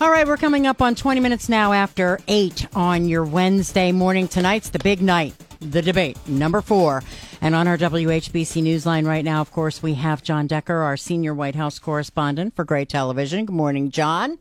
All right, we're coming up on 20 minutes now after 8 on your Wednesday morning. Tonight's the big night, the debate, number four. And on our WHBC Newsline right now, of course, we have Jon Decker, our senior White House correspondent for Gray Television. Good morning, Jon.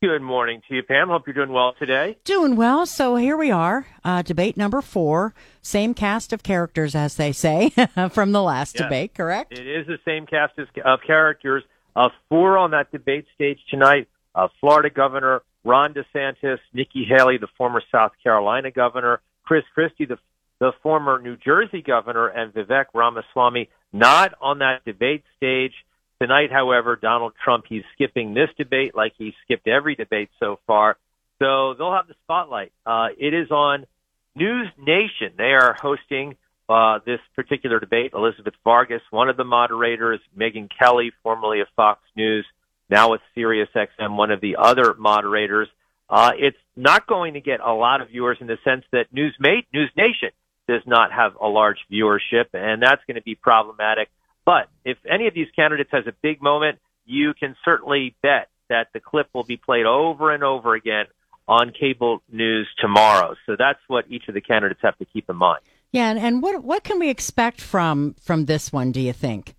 Good morning to you, Pam. Hope you're doing well today. Doing well. So here we are, uh, debate number four. Same cast of characters, as they say, from the last Yes. debate, correct? It is the same cast of- of characters. Uh, four on that debate stage tonight. Uh, Florida Governor Ron DeSantis, Nikki Haley, the former South Carolina governor, Chris Christie, the, the former New Jersey governor, and Vivek Ramaswamy not on that debate stage. Tonight, however, Donald Trump, he's skipping this debate like he skipped every debate so far. So they'll have the spotlight. Uh, it is on News Nation. They are hosting uh, this particular debate. Elizabeth Vargas, one of the moderators, Megyn Kelly, formerly of Fox News, now with SiriusXM, one of the other moderators. Uh, it's not going to get a lot of viewers in the sense that Newsmate, News Nation does not have a large viewership, and that's going to be problematic. But if any of these candidates has a big moment, you can certainly bet that the clip will be played over and over again on cable news tomorrow. So that's what each of the candidates have to keep in mind. Yeah, and, and what what can we expect from from this one? Do you think?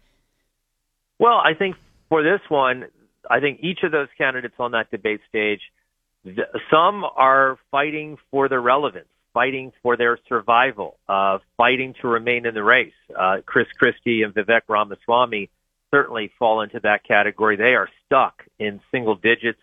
Well, I think for this one, I think each of those candidates on that debate stage, some are fighting for their relevance, fighting for their survival, uh, fighting to remain in the race. Uh, Chris Christie and Vivek Ramaswamy certainly fall into that category. They are stuck in single digits,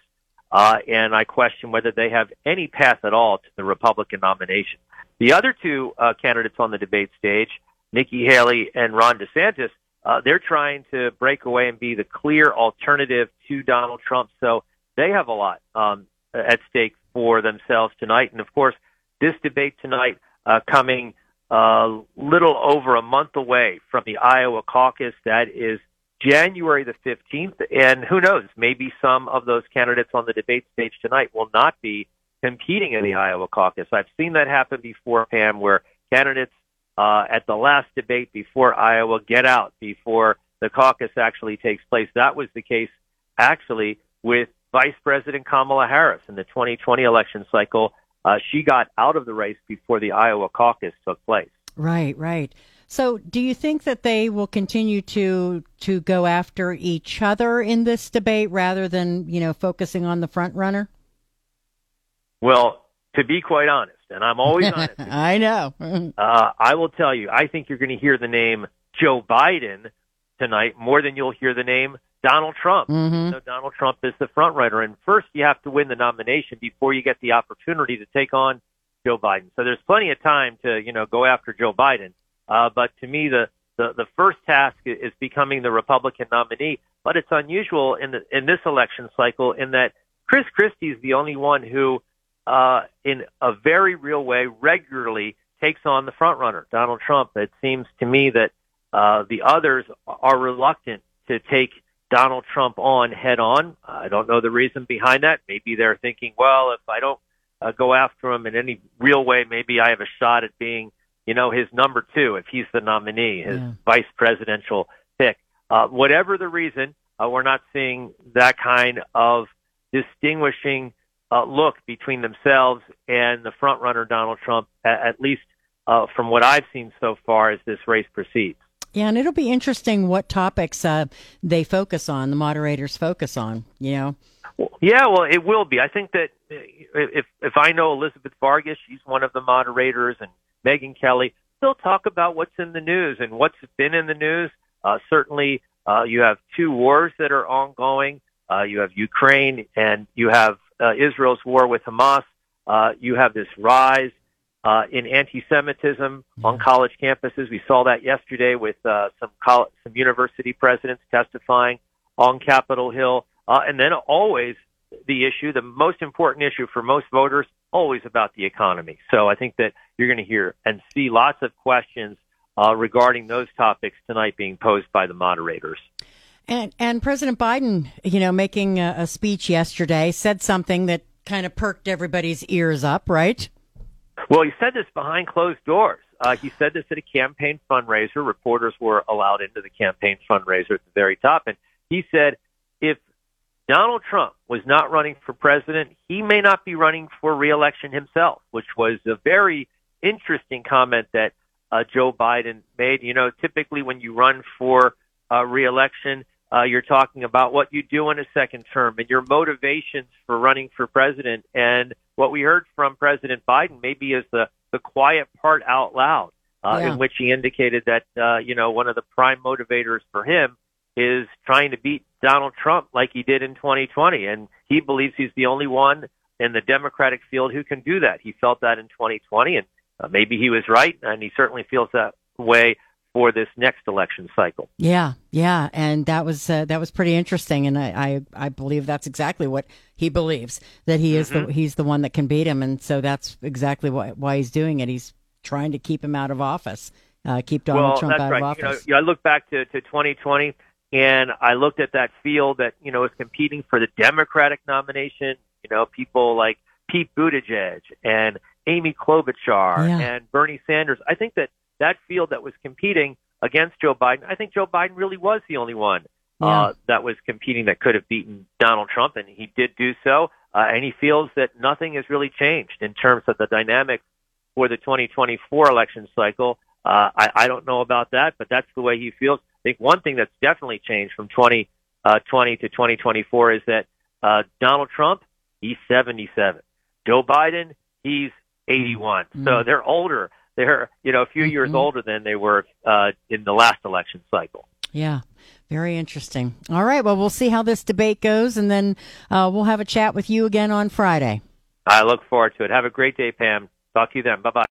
uh, and I question whether they have any path at all to the Republican nomination. The other two uh, candidates on the debate stage, Nikki Haley and Ron DeSantis, uh, they're trying to break away and be the clear alternative to Donald Trump. So they have a lot um, at stake for themselves tonight. And of course, this debate tonight uh, coming a little over a month away from the Iowa caucus. That is January the 15th. And who knows, maybe some of those candidates on the debate stage tonight will not be competing in the Iowa caucus. I've seen that happen before, Pam, where candidates uh, at the last debate before Iowa get out before the caucus actually takes place. That was the case actually with Vice President Kamala Harris in the 2020 election cycle. Uh, she got out of the race before the Iowa caucus took place. Right, right. So, do you think that they will continue to to go after each other in this debate rather than you know focusing on the front runner? Well, to be quite honest, and I'm always honest, I know. uh, I will tell you, I think you're going to hear the name Joe Biden tonight more than you'll hear the name Donald Trump. Mhm. So Donald Trump is the front runner, and first you have to win the nomination before you get the opportunity to take on Joe Biden. So there's plenty of time to you know go after Joe Biden. Uh, but to me, the, the the first task is becoming the Republican nominee. But it's unusual in the in this election cycle in that Chris Christie is the only one who, uh, in a very real way, regularly takes on the front runner, Donald Trump. It seems to me that uh, the others are reluctant to take Donald Trump on head on. I don't know the reason behind that. Maybe they're thinking, well, if I don't uh, go after him in any real way, maybe I have a shot at being, you know, his number two if he's the nominee, his Yeah. vice presidential pick. Uh, whatever the reason, uh, we're not seeing that kind of distinguishing uh, look between themselves and the front runner Donald Trump, at, at least uh, from what I've seen so far as this race proceeds. Yeah, and it'll be interesting what topics uh, they focus on. The moderators focus on. You know. Well, yeah, well, it will be. I think that uh, if if I know Elizabeth Vargas, she's one of the moderators, and Megyn Kelly, they'll talk about what's in the news and what's been in the news. Uh, certainly, uh, you have two wars that are ongoing. Uh, you have Ukraine and you have uh, Israel's war with Hamas. Uh, you have this rise uh, in anti-Semitism on college campuses. We saw that yesterday with uh, some college, some university presidents testifying on Capitol Hill, uh, and then always the issue, the most important issue for most voters, always about the economy. So I think that you're going to hear and see lots of questions uh, regarding those topics tonight being posed by the moderators. And, and President Biden, you know, making a, a speech yesterday, said something that kind of perked everybody's ears up, right? Well, he said this behind closed doors. Uh, he said this at a campaign fundraiser. Reporters were allowed into the campaign fundraiser at the very top. And he said, if Donald Trump was not running for president, he may not be running for reelection himself, which was a very interesting comment that uh, Joe Biden made. You know, typically when you run for uh, reelection, uh, you're talking about what you do in a second term and your motivations for running for president. And what we heard from President Biden maybe is the, the quiet part out loud, uh, yeah. in which he indicated that, uh, you know, one of the prime motivators for him is trying to beat Donald Trump like he did in 2020. And he believes he's the only one in the Democratic field who can do that. He felt that in 2020 and uh, maybe he was right and he certainly feels that way for this next election cycle. Yeah, yeah, and that was uh, that was pretty interesting, and I, I, I believe that's exactly what he believes that he is mm-hmm. the he's the one that can beat him, and so that's exactly why why he's doing it. He's trying to keep him out of office, uh, keep Donald well, Trump out right. of office. You know, I look back to, to 2020, and I looked at that field that you know is competing for the Democratic nomination. You know, people like Pete Buttigieg and Amy Klobuchar yeah. and Bernie Sanders. I think that that field that was competing against Joe Biden, I think Joe Biden really was the only one uh, yeah. uh, that was competing that could have beaten Donald Trump, and he did do so. Uh, and he feels that nothing has really changed in terms of the dynamic for the 2024 election cycle. Uh, I, I don't know about that, but that's the way he feels. I think one thing that's definitely changed from 2020 uh, to 2024 is that uh, Donald Trump, he's 77. Joe Biden, he's 81. Mm. So they're older they're you know a few mm-hmm. years older than they were uh, in the last election cycle. Yeah. Very interesting. All right. Well, we'll see how this debate goes, and then uh, we'll have a chat with you again on Friday. I look forward to it. Have a great day, Pam. Talk to you then. Bye bye.